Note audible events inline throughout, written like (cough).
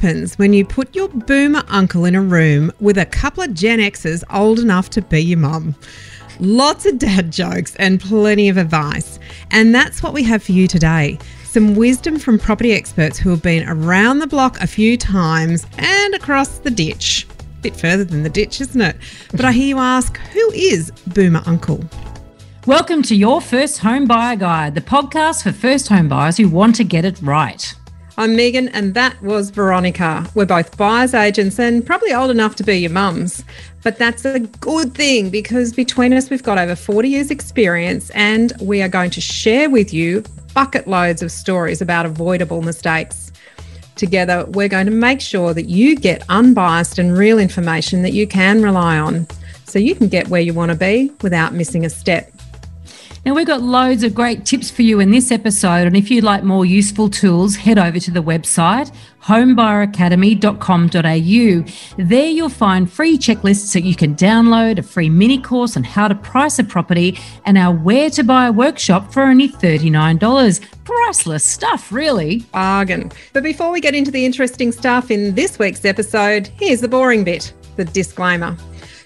happens when you put your boomer uncle in a room with a couple of Gen Xers old enough to be your mum. Lots of dad (laughs) jokes and plenty of advice. And that's what we have for you today. Some wisdom from property experts who have been around the block a few times and across the ditch. A Bit further than the ditch, isn't it? But I hear you ask, who is Boomer Uncle? Welcome to Your First Home Buyer Guide, the podcast for first home buyers who want to get it right. I'm Megan, and that was Veronica. We're both buyers agents and probably old enough to be your mums. But that's a good thing because between us, we've got over 40 years' experience, and we are going to share with you bucket loads of stories about avoidable mistakes. Together, we're going to make sure that you get unbiased and real information that you can rely on so you can get where you want to be without missing a step. Now, we've got loads of great tips for you in this episode. And if you'd like more useful tools, head over to the website homebuyeracademy.com.au. There you'll find free checklists that you can download, a free mini course on how to price a property, and our Where to Buy workshop for only $39. Priceless stuff, really. Bargain. But before we get into the interesting stuff in this week's episode, here's the boring bit the disclaimer.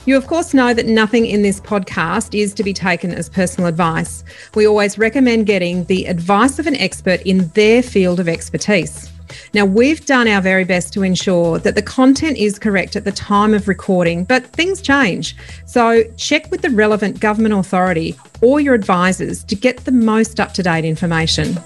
You, of course, know that nothing in this podcast is to be taken as personal advice. We always recommend getting the advice of an expert in their field of expertise. Now, we've done our very best to ensure that the content is correct at the time of recording, but things change. So, check with the relevant government authority or your advisors to get the most up to date information.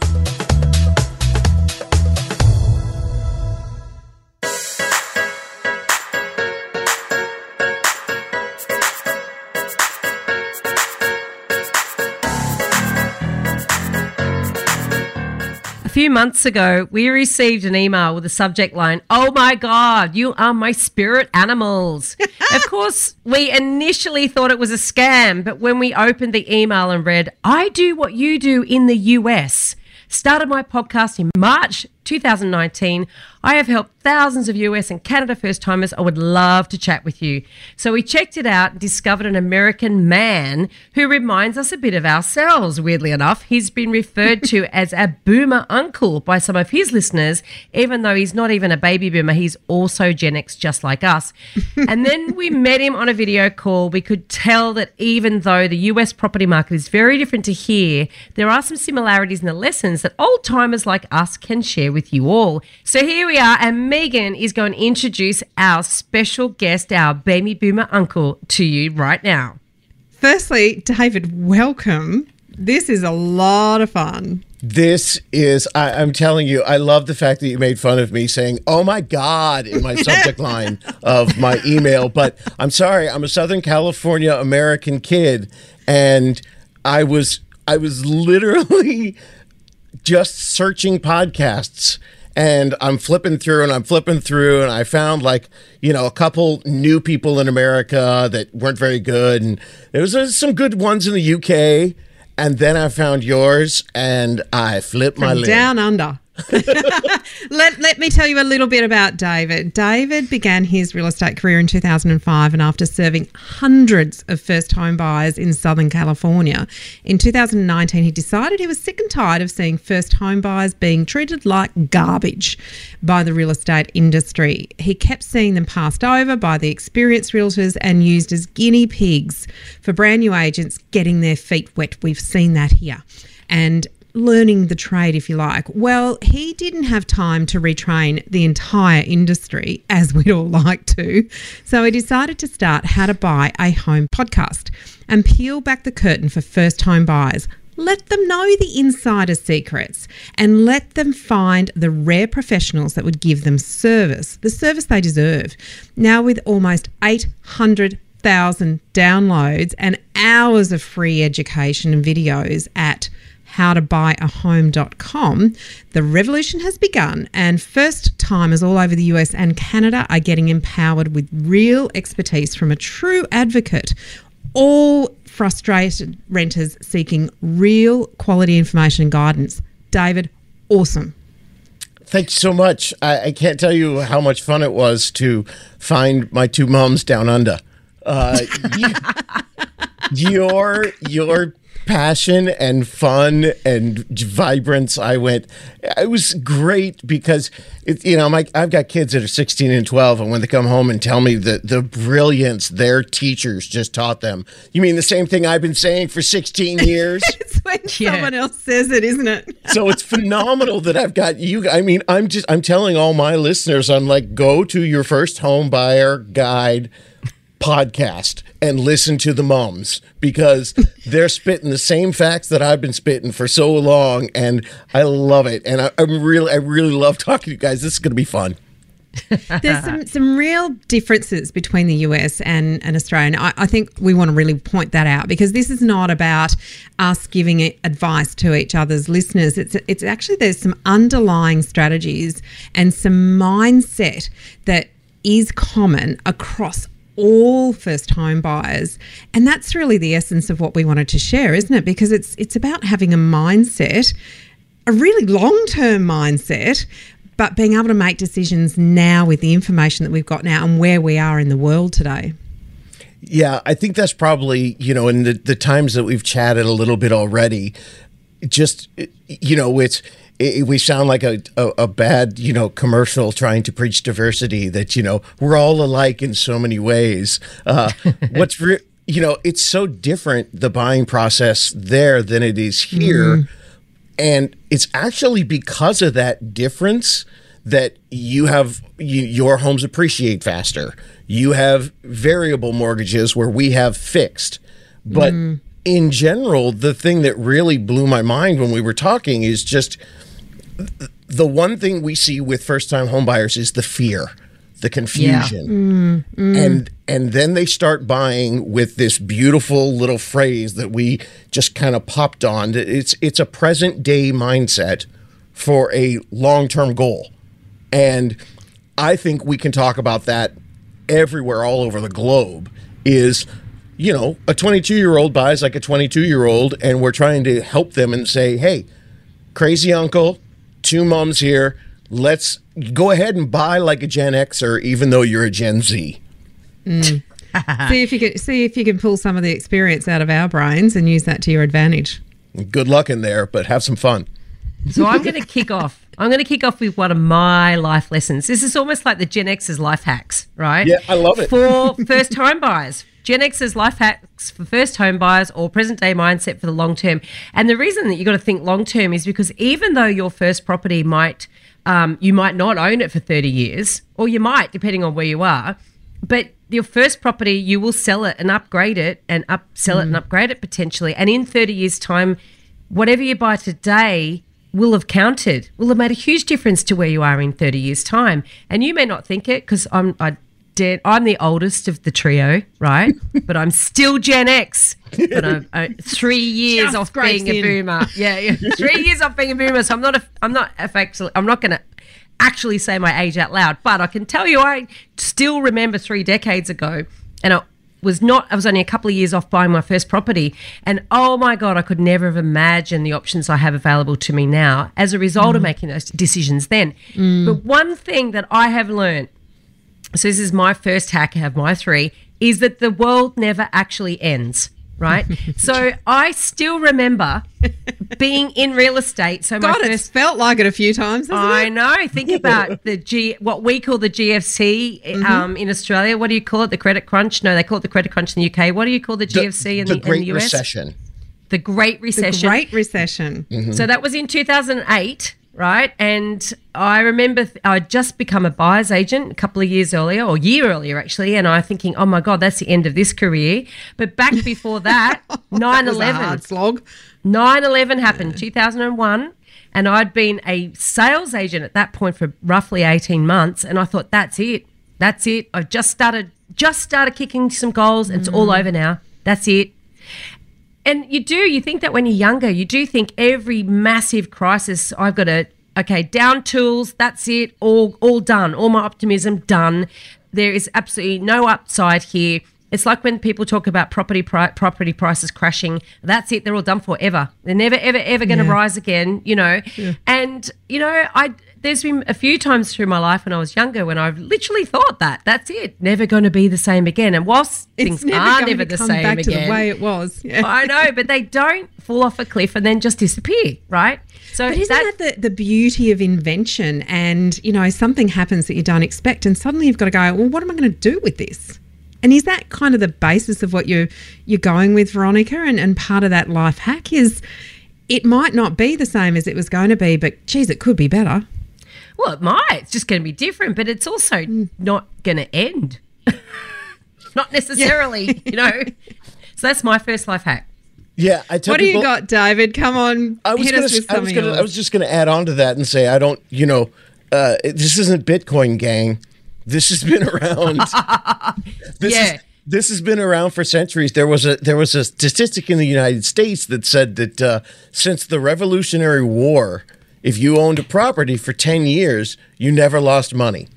Few months ago, we received an email with the subject line, Oh my God, you are my spirit animals. (laughs) of course, we initially thought it was a scam, but when we opened the email and read, I do what you do in the US, started my podcast in March 2019. I have helped thousands of US and Canada first timers. I would love to chat with you. So we checked it out and discovered an American man who reminds us a bit of ourselves, weirdly enough. He's been referred to (laughs) as a boomer uncle by some of his listeners, even though he's not even a baby boomer. He's also Gen X, just like us. and then we (laughs) met him on a video call. We could tell that even though the US property market is very different to here, there are some similarities in the lessons that old timers like us can share with you all. So here we are, and Megan is going to introduce our special guest, our baby boomer uncle, to you right now. Firstly, David, welcome. This is a lot of fun. This is, I, am telling you, I love the fact that you made fun of me saying, oh my God, in my subject line (laughs) of my email. But I'm sorry, I'm a Southern California American kid. And I was, I was literally just searching podcasts and I'm flipping through and I'm flipping through and I found like you know a couple new people in America that weren't very good and there was uh, some good ones in the UK and then I found yours and I flipped my From lid. down under. (laughs) let, let me tell you a little bit about David. David began his real estate career in 2005 and after serving hundreds of first home buyers in Southern California, in 2019 he decided he was sick and tired of seeing first home buyers being treated like garbage by the real estate industry. He kept seeing them passed over by the experienced realtors and used as guinea pigs for brand new agents getting their feet wet. We've seen that here. And learning the trade, if you like. Well, he didn't have time to retrain the entire industry as we'd all (laughs) like to. So he decided to start How to Buy a Home podcast and peel back the curtain for first home buyers. Let them know the insider secrets and let them find the rare professionals that would give them service, the service they deserve. Now, with almost 800,000 downloads and hours of free education and videos at howtobuyahome.com, the revolution has begun, and first timers all over the US and Canada are getting empowered with real expertise from a true advocate. All frustrated renters seeking real quality information and guidance. David, awesome. Thank you so much. I, I, can't tell you how much fun it was to find my two moms down under. Uh, you, (laughs) your your passion and fun and vibrance. I went, it was great because, it, you know, my, I've got kids that are 16 and 12, and when they come home and tell me the, the brilliance their teachers just taught them, you mean the same thing I've been saying for 16 years? (laughs) it's when Yeah. someone else says it, isn't it? (laughs) so it's phenomenal that I've got you. I mean, I'm just, I'm telling all my listeners, I'm like, go to your first home buyer guide podcast and listen to the mums because (laughs) they're spitting the same facts that I've been spitting for so long, and I love it. And I, I'm really, I really love (laughs) talking to you guys. This is going to be fun. There's some, some real differences between the US and, and Australia. And I, I think we want to really point that out because this is not about us giving advice to each other's listeners. It's, it's actually, there's some underlying strategies and some mindset that is common across all first home buyers. And that's really the essence of what we wanted to share, isn't it? Because it's it's about having a mindset, a really long-term mindset, but being able to make decisions now with the information that we've got now and where we are in the world today. Yeah, I think that's probably, you know, in the, the times that we've chatted a little bit already, just, you know, it's, it, we sound like a, a, a bad, you know, commercial trying to preach diversity that, you know, we're all alike in so many ways. Uh, (laughs) what's, re- you know, it's so different, the buying process there than it is here. And it's actually because of that difference that you have you, your homes appreciate faster. You have variable mortgages where we have fixed. But in general, the thing that really blew my mind when we were talking is just the one thing we see with first time homebuyers is the fear, the confusion. Mm, mm. And and then they start buying with this beautiful little phrase that we just kind of popped on. It's it's a present day mindset for a long-term goal. And I think we can talk about that everywhere all over the globe is you know, a 22 year old buys like a 22 year old, and we're trying to help them and say, hey, crazy uncle, two moms here. Let's go ahead and buy like a Gen Xer, even though you're a Gen Z. (laughs) see if you can see if you can pull some of the experience out of our brains and use that to your advantage. Good luck in there, but have some fun. So I'm going to kick off. I'm going to kick off with one of my life lessons. This is almost like the Gen X's life hacks, right? Yeah, I love it. For first time buyers. Gen X's life hacks for first home buyers or present day mindset for the long term. And the reason that you've got to think long term is because even though your first property might, um, you might not own it for 30 years, or you might, depending on where you are, but your first property, you will sell it and upgrade it and upsell it and upgrade it potentially. And in 30 years' time, whatever you buy today will have counted, will have made a huge difference to where you are in 30 years' time. And you may not think it because I'm I did, I'm the oldest of the trio, right? (laughs) but I'm still Gen X. But I'm uh, three (laughs) years Just off being scrapes a in. boomer. Yeah, yeah. (laughs) three years off being a boomer. So I'm not a, I'm not actually I'm not going to actually say my age out loud, but I can tell you I still remember three decades ago, and I was not. I was only a couple of years off buying my first property, and oh my god, I could never have imagined the options I have available to me now as a result of making those decisions then. But one thing that I have learned, so this is my first hack. I have my three, is that the world never actually ends. Right, (laughs) so I still remember being in real estate. So my God, first it's felt like it a few times, hasn't I it? know. Think about the G, what we call the GFC um, in Australia. What do you call it? The credit crunch? No, they call it the credit crunch in the UK. What do you call the GFC in the the, Great in the US? Recession. The Great Recession. The Recession. Great Recession. So that was in 2008, right? And I remember th- I'd just become a buyer's agent a couple of years earlier, or a year earlier actually, and I thinking, oh my God, that's the end of this career. But back (laughs) before that, 9 (laughs) That was a 11. slog. 9 11 happened 2001 and I'd been a sales agent at that point for roughly 18 months and I thought that's it that's it I've just started just started kicking some goals it's all mm. over now that's it and you do you think that when you're younger you do think every massive crisis I've got to okay down tools that's it all all done all my optimism done there is absolutely no upside here it's like when people talk about property pri- property prices crashing. That's it. They're all done forever. They're never ever ever going to Yeah. rise again. You know, and you know I there's been a few times through my life when I was younger when I've literally thought that that's it, never going to be the same again. And whilst It's things never are never to the same back again, to the way it was. (laughs) Yeah. I know, but they don't fall off a cliff and then just disappear, right? So But isn't that, the, the beauty of invention? And, you know, something happens that you don't expect, and suddenly you've got to go, well, what am I going to do with this? And is that kind of the basis of what you're you're going with, Veronica? And and part of that life hack is it might not be the same as it was going to be, but geez, it could be better. Well, it might. It's just going to be different, but it's also Mm. not going to end. (laughs) not necessarily, you know. So that's my first life hack. Yeah, I tell What do you got, David? Come on, I was hit gonna, us with I was gonna. I was just gonna add on to that and say I don't, you know, uh, this isn't Bitcoin, gang. This has been around. (laughs) this Yeah. is, this has been around for centuries. There was a there was a statistic in the United States that said that uh, since the Revolutionary War, if you owned a property for ten years, you never lost money.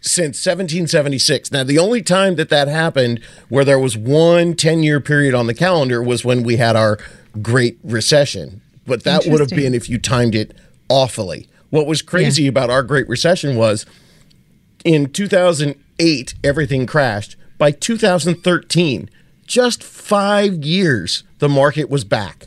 Since 1776. Now, the only time that that happened where there was one 10 year period on the calendar was when we had our Great Recession. But that would have been if you timed it awfully. What was crazy about our Great Recession was in 2008, everything crashed. By 2013, just five years, the market was back.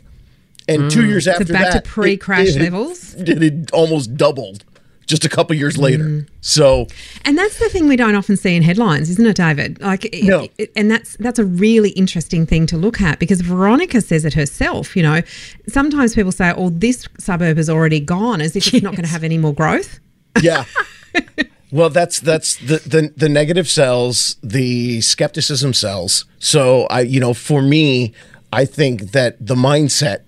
And two mm. years after back to pre-crash it- it- levels? It had almost doubled just a couple years mm. later. So, And that's the thing we don't often see in headlines, isn't it, David? Like, it- No. it- and that's that's a really interesting thing to look at because Veronica says it herself. You know, sometimes people say, "Oh, this suburb is already gone," as if it's not going to have any more growth. yeah. (laughs) Well, that's that's the, the the negative sells, the skepticism sells. So I, you know, for me, I think that the mindset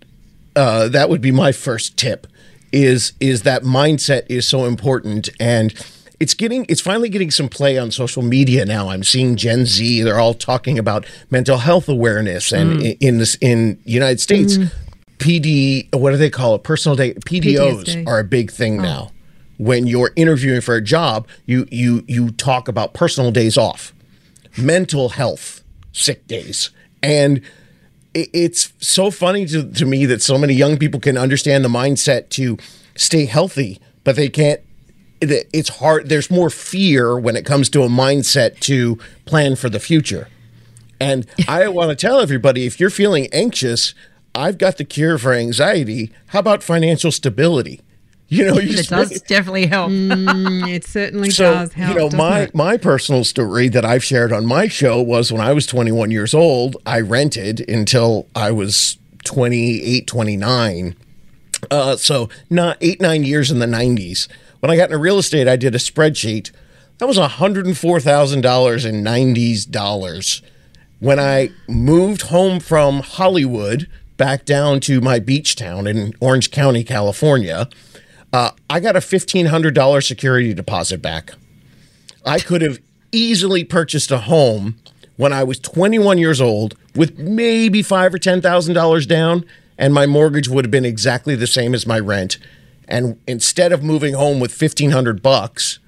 uh, that would be my first tip is is that mindset is so important. And it's getting it's finally getting some play on social media now. I'm seeing gen z they're all talking about mental health awareness and in, in this in united states pd what do they call it? Personal day pdos PTSD. are a big thing now. When you're interviewing for a job you you you talk about personal days off mental health sick days and it's so funny to, to me that so many young people can understand the mindset to stay healthy but they can't it's hard there's more fear when it comes to a mindset to plan for the future. And i (laughs) want to tell everybody if you're feeling anxious i've got the cure for anxiety. How about financial stability you know you It just does definitely help. Mm, it certainly so does help. you know my it? my personal story that I've shared on my show was when I was 21 years old I rented until I was 28 29 uh, so not eight nine years in the 90s when I got into real estate I did a spreadsheet that was $104,000 in 90s dollars when I moved home from Hollywood back down to my beach town in Orange County California uh, I got a $1,500 security deposit back. I could have easily purchased a home when I was 21 years old with maybe five or ten thousand dollars down, and my mortgage would have been exactly the same as my rent. And instead of moving home with 1,500 bucks,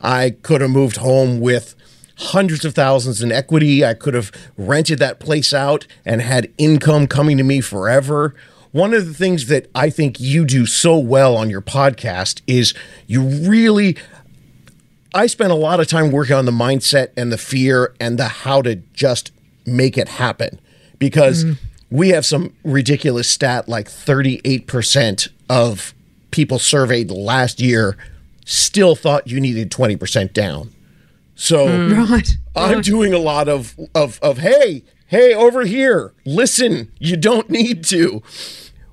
I could have moved home with hundreds of thousands in equity. I could have rented that place out and had income coming to me forever. One of the things that I think you do so well on your podcast is you really I spent a lot of time working on the mindset and the fear and the how to just make it happen because mm-hmm. we have some ridiculous stat like 38% of people surveyed last year still thought you needed 20% down. So mm. right. I'm doing a lot of of of hey, hey over here. Listen, you don't need to.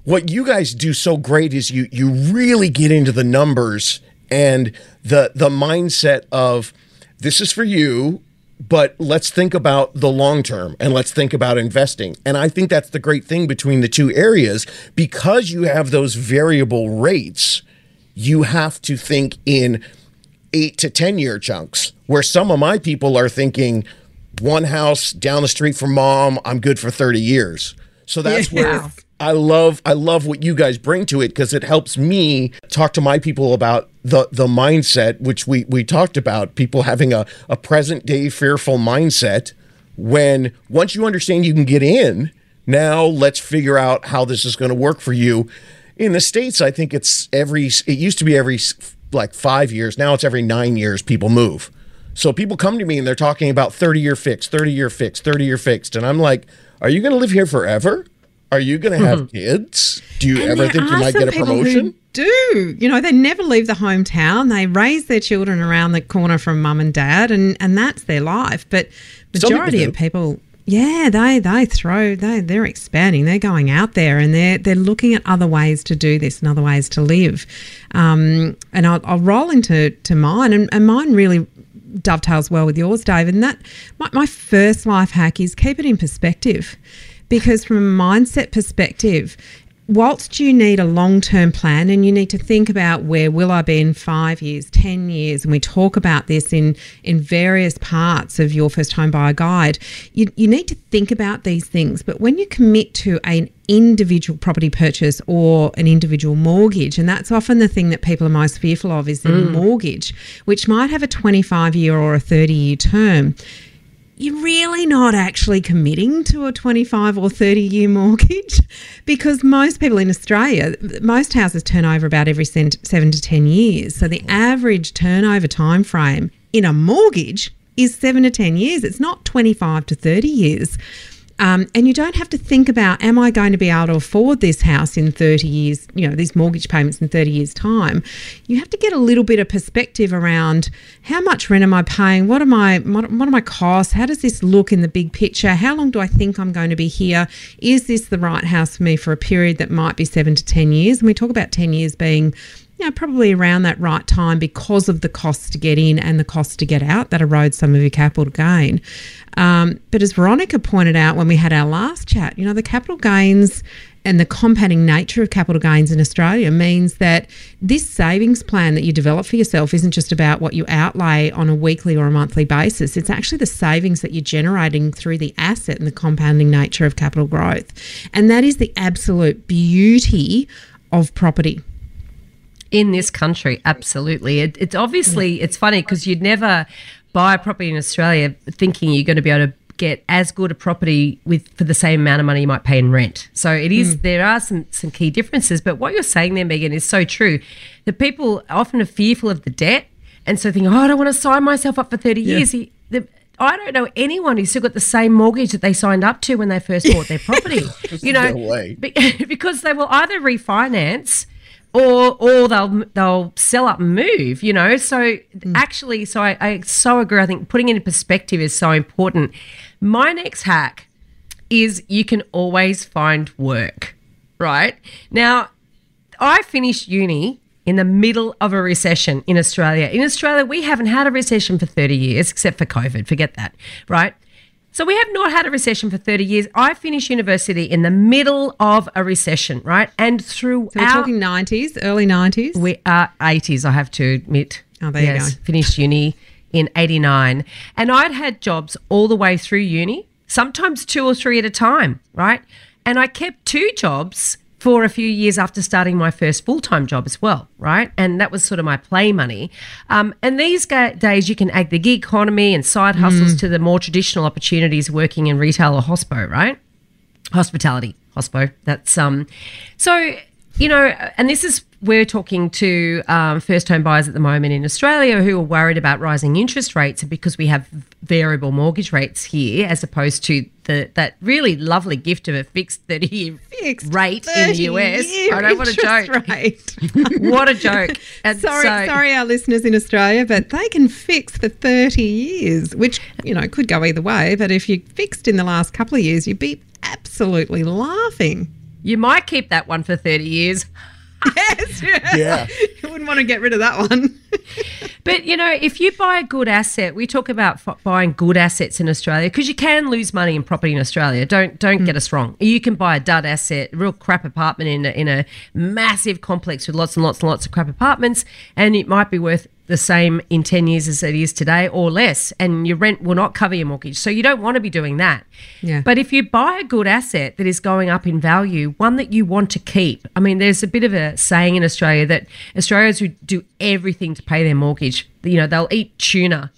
What you guys do so great is you you really get into the numbers and the the mindset of this is for you, but let's think about the long term and let's think about investing. And I think that's the great thing between the two areas because you have those variable rates, you have to think in eight to 10 year chunks, where some of my people are thinking one house down the street from mom, I'm good for 30 years. So that's where Yes. I love I love what you guys bring to it because it helps me talk to my people about the the mindset which we we talked about people having a, a present day fearful mindset when once you understand you can get in now let's figure out how this is going to work for you In the states, I think it's every. It used to be every like five years. Now it's every nine years. People move. So people come to me and they're talking about thirty year fix thirty year fixed, thirty year fixed, and I'm like, "Are you going to live here forever? Are you going to have kids? Do you And ever think you might get a promotion?" Do you know they never leave the hometown? They raise their children around the corner from mum and dad, and and that's their life. But majority do. of people, yeah, they they throw they they're expanding. They're going out there and they're they're looking at other ways to do this and other ways to live. Um, and I'll, I'll roll into to mine, and, and mine really dovetails well with yours, David. And that my, my first life hack is keep it in perspective, because from a mindset perspective, whilst you need a long term plan and you need to think about where will I be in five years, 10 years, and we talk about this in, in various parts of your first home buyer guide, you, you need to think about these things. But when you commit to an individual property purchase or an individual mortgage, and that's often the thing that people are most fearful of is the mm. mortgage, which might have a 25 year or a 30 year term you're really not actually committing to a 25 or 30 year mortgage (laughs) because most people in Australia, most houses turn over about every seven to 10 years. So the average turnover time frame in a mortgage is seven to 10 years. It's not 25 to 30 years. Um, and you don't have to think about, am I going to be able to afford this house in 30 years, you know, these mortgage payments in 30 years' time? You have to get a little bit of perspective around how much rent am I paying? What are my, what, what are my costs? How does this look in the big picture? How long do I think I'm going to be here? Is this the right house for me for a period that might be seven to 10 years? And we talk about 10 years being know, probably around that right time because of the costs to get in and the costs to get out that erodes some of your capital gain. Um, but as Veronica pointed out when we had our last chat, you know, the capital gains and the compounding nature of capital gains in Australia means that this savings plan that you develop for yourself isn't just about what you outlay on a weekly or a monthly basis. It's actually the savings that you're generating through the asset and the compounding nature of capital growth. And that is the absolute beauty of property. In this country absolutely. It, it's obviously mm. it's funny because you'd never buy a property in australia thinking you're going to be able to get as good a property with for the same amount of money you might pay in rent. So it is mm. there are some some key differences but what you're saying there megan is so true. That people often are fearful of the debt and so think oh i don't want to sign myself up for 30 years. The- I don't know anyone who's still got the same mortgage that they signed up to when they first bought their (laughs) property. you know, No (laughs) because they will either refinance or or they'll they'll sell up and move. You know, so mm. actually, so I, I so agree. I think putting it in perspective is so important. My next hack is you can always find work. Right now, I finished uni in the middle of a recession in Australia. In Australia, we haven't had a recession for 30 years, except for COVID. Forget that, right? So we have not had a recession for 30 years. I finished university in the middle of a recession, right? And throughout So we're talking 90s, early 90s. we are 80s, I have to admit. Oh, there you go. Finished uni in 89. And I'd had jobs all the way through uni, sometimes two or three at a time, right? And I kept two jobs for a few years after starting my first full time job as well, right? And that was sort of my play money. Um, and these ga- days, you can add the gig economy and side hustles to the more traditional opportunities working in retail or hospo, right? hospitality hospo that's um so you know and this is we're talking to um, first home buyers at the moment in australia who are worried about rising interest rates because we have variable mortgage rates here as opposed to the that really lovely gift of a fixed 30 year Fixed rate in the us i don't want to joke rate. (laughs) what a joke and sorry, so- sorry, our listeners in Australia, but they can fix for 30 years, which, you know, could go either way. But if you fixed in the last couple of years, you'd be absolutely laughing. You might keep that one for 30 years (laughs) (laughs) Yes. Yeah. you wouldn't want to get rid of that one. (laughs) But you know, if you buy a good asset, we talk about f- buying good assets in Australia because you can lose money in property in Australia. Don't don't mm. get us wrong. You can buy a dud asset, real crap apartment in a, in a massive complex with lots and lots and lots of crap apartments, and it might be worth the same in 10 years as it is today or less and your rent will not cover your mortgage so you don't want to be doing that Yeah. but if you buy a good asset that is going up in value one that you want to keep i mean there's a bit of a saying in australia that australians who do everything to pay their mortgage you know they'll eat tuna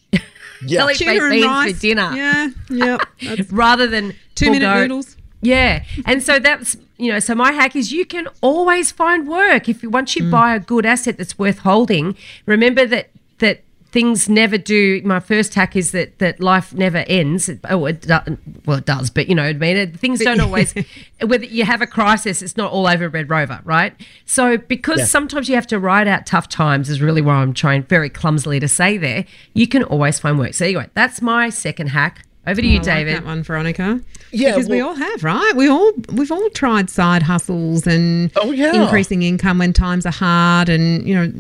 Yeah. they'll eat Tuna baked and beans rice. for dinner Yeah. Yep. (laughs) Rather than two minute forego- noodles. Yeah. And so that's, you know, so my hack is you can always find work. If you, once you mm. buy a good asset that's worth holding, remember that, that, Things never do. My first hack is that that life never ends. Oh, it do, well, it does, but you know what I mean. Things don't always. (laughs) whether you have a crisis, it's not all over Red Rover, right? So because Yeah. sometimes you have to ride out tough times, is really what I'm trying very clumsily to say there. You can always find work. So anyway, that's my second hack. Over to you, oh, I like David. that one, Veronica. Yeah, because we all have, right? We all we've all tried side hustles and Oh, yeah. increasing income when times are hard, and you know,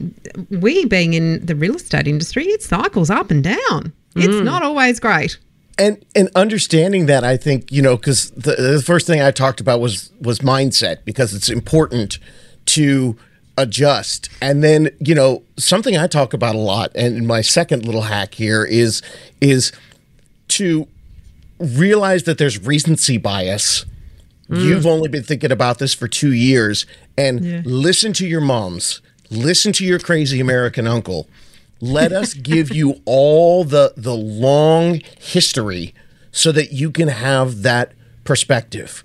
we being in the real estate industry, it cycles up and down. It's mm. not always great. and and understanding that i think you know because the, the first thing i talked about was was mindset because it's important to adjust and then you know something i talk about a lot and my second little hack here is is to realize that there's recency bias. You've mm. only been thinking about this for two years and listen to your moms. Listen to your crazy american uncle. Let us (laughs) give you all the the long history so that you can have that perspective.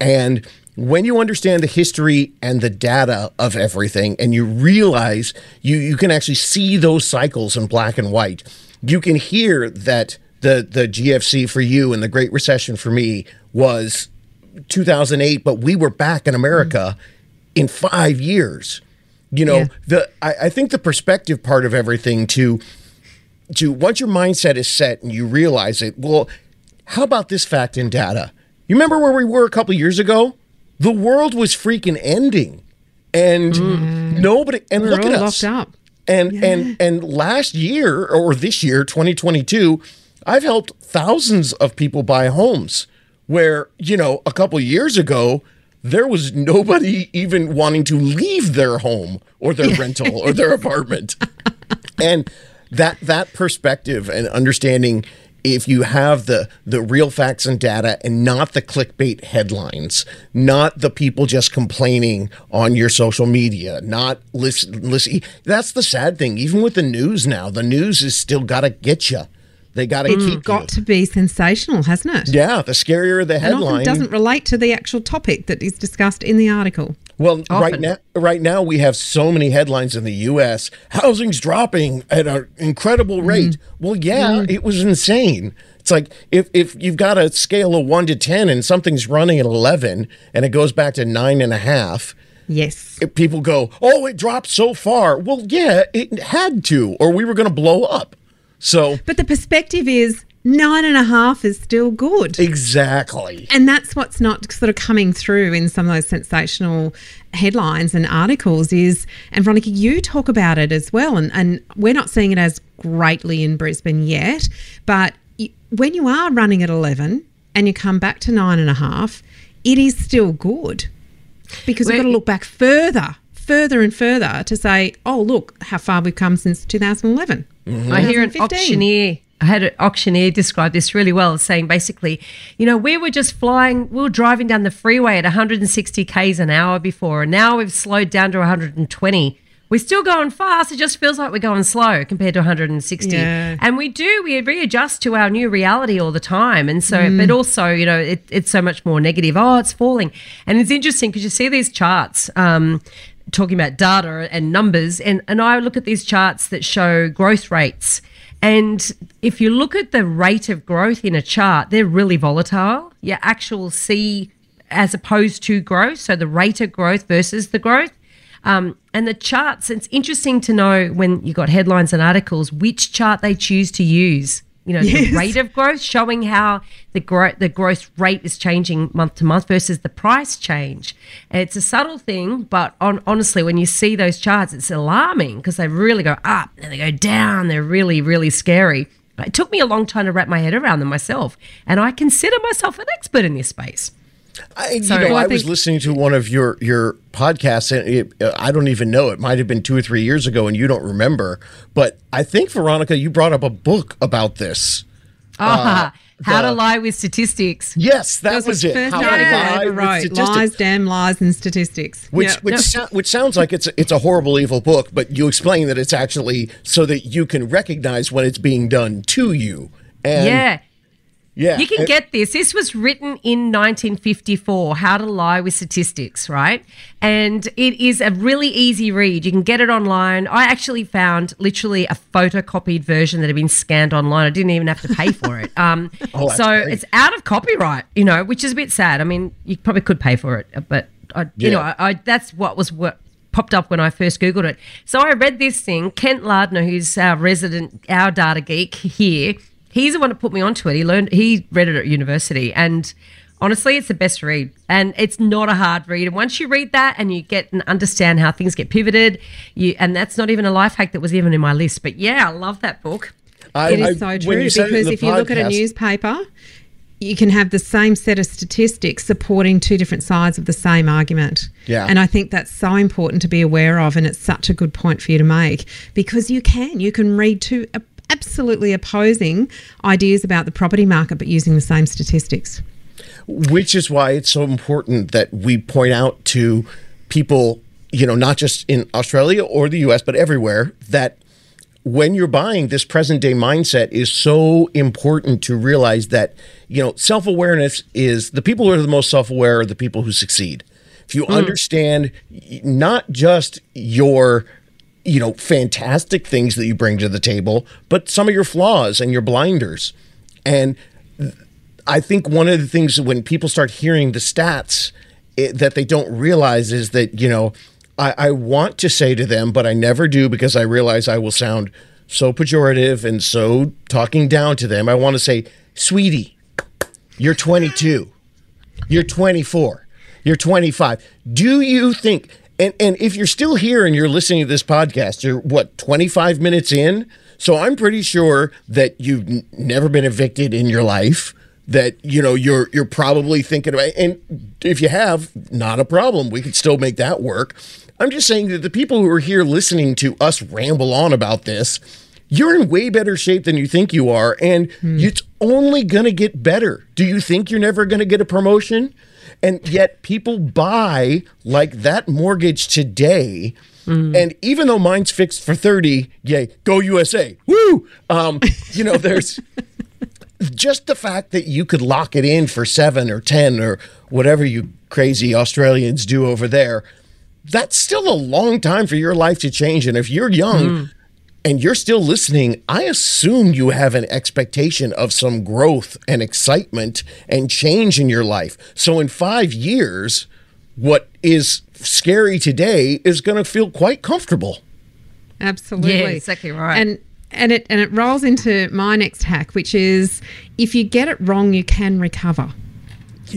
And when you understand the history and the data of everything and you realize you you can actually see those cycles in black and white you can hear that the the GFC for you and the Great Recession for me was 2008 but we were back in America in 5 years you know Yeah. the I, I think the perspective part of everything to to once your mindset is set and you realize it, well, how about this fact and data? You remember where we were a couple years ago? The world was freaking ending. And mm-hmm. nobody and We're look at us. locked up. And and and last year or this year, 2022, I've helped thousands of people buy homes where, you know, a couple years ago there was nobody even wanting to leave their home or their rental or their apartment. (laughs) And that that perspective and understanding if you have the the real facts and data and not the clickbait headlines not the people just complaining on your social media not listen listen that's the sad thing. Even with the news now the news is still got to get you they got to keep Got you. to be sensational, hasn't it? yeah the scarier the And headline often doesn't relate to the actual topic that is discussed in the article. Well, right now, right now we have so many headlines in the U.S. Housing's dropping at an incredible mm. rate. Well, yeah, mm. it was insane. It's like if if you've got a scale of one to ten and something's running at eleven and it goes back to nine and a half, Yes. if people go, "Oh, it dropped so far." Well, yeah, it had to, or we were going to blow up. So But the perspective is nine and a half is still good. exactly. And that's what's not sort of coming through in some of those sensational headlines and articles is, and Veronica, you talk about it as well. And, and we're not seeing it as greatly in Brisbane yet, but when you are running at 11 and you come back to nine and a half, it is still good because we've got to look back further, further and further to say, oh, look how far we've come since 2011. I hear an auctioneer. I had an auctioneer describe this really well, saying basically, you know, we were just flying, we were driving down the freeway at 160 k's an hour before, and now we've slowed down to 120. We're still going fast. It just feels like we're going slow compared to 160. Yeah. And we do, we readjust to our new reality all the time. And so, but also, you know, it, it's so much more negative. Oh, it's falling. And it's interesting because you see these charts. Um, talking about data and numbers and, and I look at these charts that show growth rates. And if you look at the rate of growth in a chart they're really volatile. Your actual C as opposed to growth so the rate of growth versus the growth. Um, and the charts it's interesting to know when you got headlines and articles which chart they choose to use you know Yes. the rate of growth showing how the growth the growth rate is changing month to month versus the price change. And it's a subtle thing but on, honestly when you see those charts it's alarming because they really go up and they go down they're really really scary. It took me a long time to wrap my head around them myself and i consider myself an expert in this space I, you know, Well, I I, was listening to one of your your podcasts, and it, uh, I don't even know. It might have been two or three years ago, and you don't remember. But I think Veronica, you brought up a book about this. ah (laughs) how to lie with statistics Yes, that, was, was it. first How to lie ever with statistics. Lies, damn lies, and statistics. Which Yeah. which which sounds like it's it's a horrible evil book, but you explain that it's actually so that you can recognize when it's being done to you. And yeah Yeah. You can get this. This was written in 1954, How to Lie with Statistics, right? And it is a really easy read. You can get it online. I actually found literally a photocopied version that had been scanned online. I didn't even have to pay for it. (laughs) Um, Oh, so great. it's out of copyright, you know, which is a bit sad. I mean, you probably could pay for it, but I, you know, I, I, that's what was what popped up when I first Googled it. So I read this thing. Kent Lardner, who's our resident, our data geek here, he's the one that put me onto it. He learned, he read it at university, and honestly, it's the best read. And it's not a hard read. And once you read that and you get and understand how things get pivoted, you and that's not even a life hack that was even in my list. But yeah, I love that book. I, It I- so when true you said it in because the if you look at a newspaper, you can have the same set of statistics supporting two different sides of the same argument. Yeah. And I think that's so important to be aware of. And it's such a good point for you to make because you can. You can read two a- absolutely opposing ideas about the property market, but using the same statistics. which is why it's so important that we point out to people, you know, not just in Australia or the US, but everywhere, that when you're buying this present day mindset is so important to realize that, you know, self awareness is the people who are the most self aware are the people who succeed. If you mm. understand not just your you know fantastic things that you bring to the table but some of your flaws and your blinders and I think one of the things when people start hearing the stats it, that they don't realize is that, you know, I, I want to say to them, but I never do because I realize I will sound so pejorative and so talking down to them. I want to say, sweetie, you're 22, you're 24, you're 25. Do you think, and, and if you're still here and you're listening to this podcast, you're what, 25 minutes in? So I'm pretty sure that you've n- never been evicted in your life. That you know you're you're probably thinking about, and if you have, not a problem. We could still make that work. I'm just saying that the people who are here listening to us ramble on about this, you're in way better shape than you think you are, and hmm. it's only going to get better. Do you think you're never going to get a promotion? And yet people buy like that mortgage today. And even though mine's fixed for 30, yay, go USA. Woo! Um, you know, there's (laughs) just the fact that you could lock it in for seven or 10 or whatever you crazy Australians do over there, that's still a long time for your life to change. And if you're young and you're still listening, I assume you have an expectation of some growth and excitement and change in your life. So in five years, what is scary today is going to feel quite comfortable. Absolutely. Yeah, exactly right. And and it and it rolls into my next hack, which is if you get it wrong, you can recover.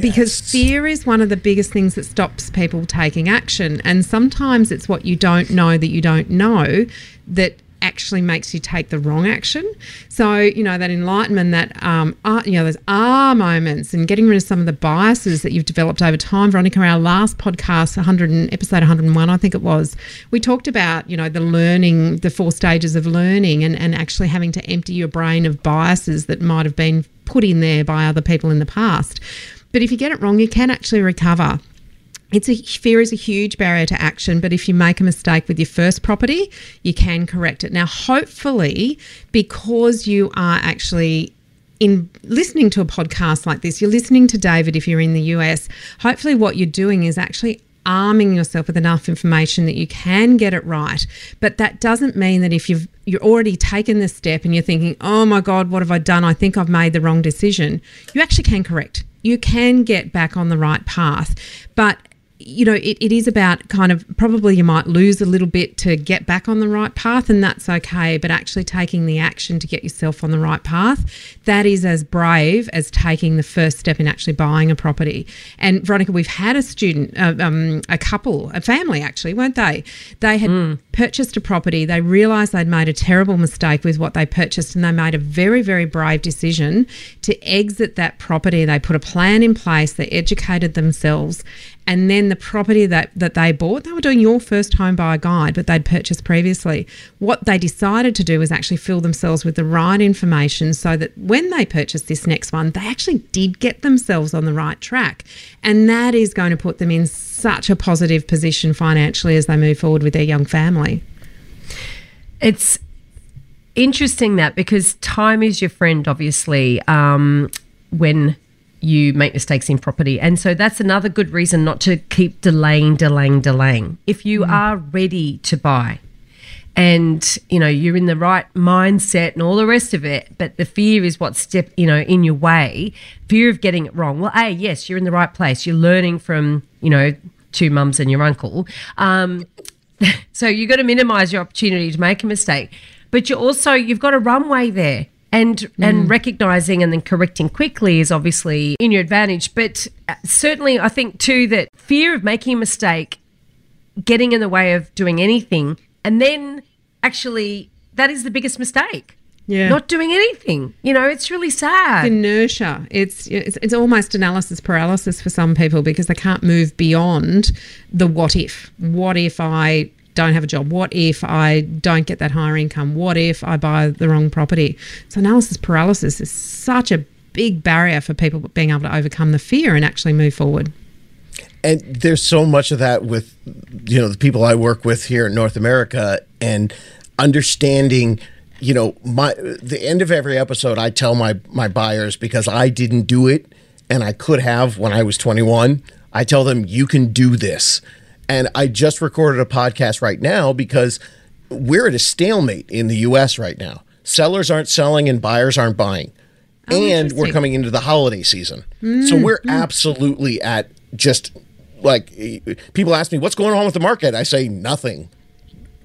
Because fear is one of the biggest things that stops people taking action. And sometimes it's what you don't know that you don't know that actually makes you take the wrong action. So, you know, that enlightenment, that, um, ah, you know, those ah moments and getting rid of some of the biases that you've developed over time. Veronica, our last podcast, 100 and, episode 101, I think it was, we talked about, you know, the learning, the four stages of learning and, and actually having to empty your brain of biases that might have been put in there by other people in the past. But if you get it wrong, you can actually recover. It's a fear is a huge barrier to action, but if you make a mistake with your first property, you can correct it. Now, hopefully, because you are actually in listening to a podcast like this, you're listening to David if you're in the US. Hopefully, what you're doing is actually arming yourself with enough information that you can get it right. But that doesn't mean that if you've you're already taken this step and you're thinking, "Oh my god, what have I done? I think I've made the wrong decision." You actually can correct. You can get back on the right path. But you know, it, it is about kind of probably you might lose a little bit to get back on the right path, and that's okay. But actually taking the action to get yourself on the right path, that is as brave as taking the first step in actually buying a property. And Veronica, we've had a student, uh, um, a couple, a family actually, weren't they? They had purchased a property, they realised they'd made a terrible mistake with what they purchased, and they made a very, very brave decision to exit that property. They put a plan in place, they educated themselves, and then the property that, that they bought, they were doing your first home buyer guide, but they'd purchased previously. What they decided to do was actually fill themselves with the right information so that when they purchased this next one, they actually did get themselves on the right track. And that is going to put them in such a positive position financially as they move forward with their young family. It's interesting that because time is your friend, obviously. Um, when you make mistakes in property. And so that's another good reason not to keep delaying, delaying, delaying. If you are ready to buy, and you know you're in the right mindset and all the rest of it but the fear is what's step you know in your way fear of getting it wrong. Well a yes you're in the right place. You're learning from you know two mums and your uncle. Um, (laughs) so you've got to minimize your opportunity to make a mistake but you also you've got a runway there and and recognizing and then correcting quickly is obviously in your advantage but uh, certainly i think too that fear of making a mistake getting in the way of doing anything and then actually that is the biggest mistake Yeah. not doing anything you know it's really sad inertia. It's, it's it's almost analysis paralysis for some people because they can't move beyond the what if. What if I don't have a job? What if I don't get that higher income? What if I buy the wrong property? So analysis paralysis is such a big barrier for people being able to overcome the fear and actually move forward. and there's so much of that with you know the people I work with here in North America and understanding you know my the end of every episode I tell my my buyers because I didn't do it and I could have when I was 21 I tell them you can do this and I just recorded a podcast right now because we're at a stalemate in the US right now sellers aren't selling and buyers aren't buying and we're coming into the holiday season. so we're absolutely at just like people ask me what's going on with the market. I say nothing.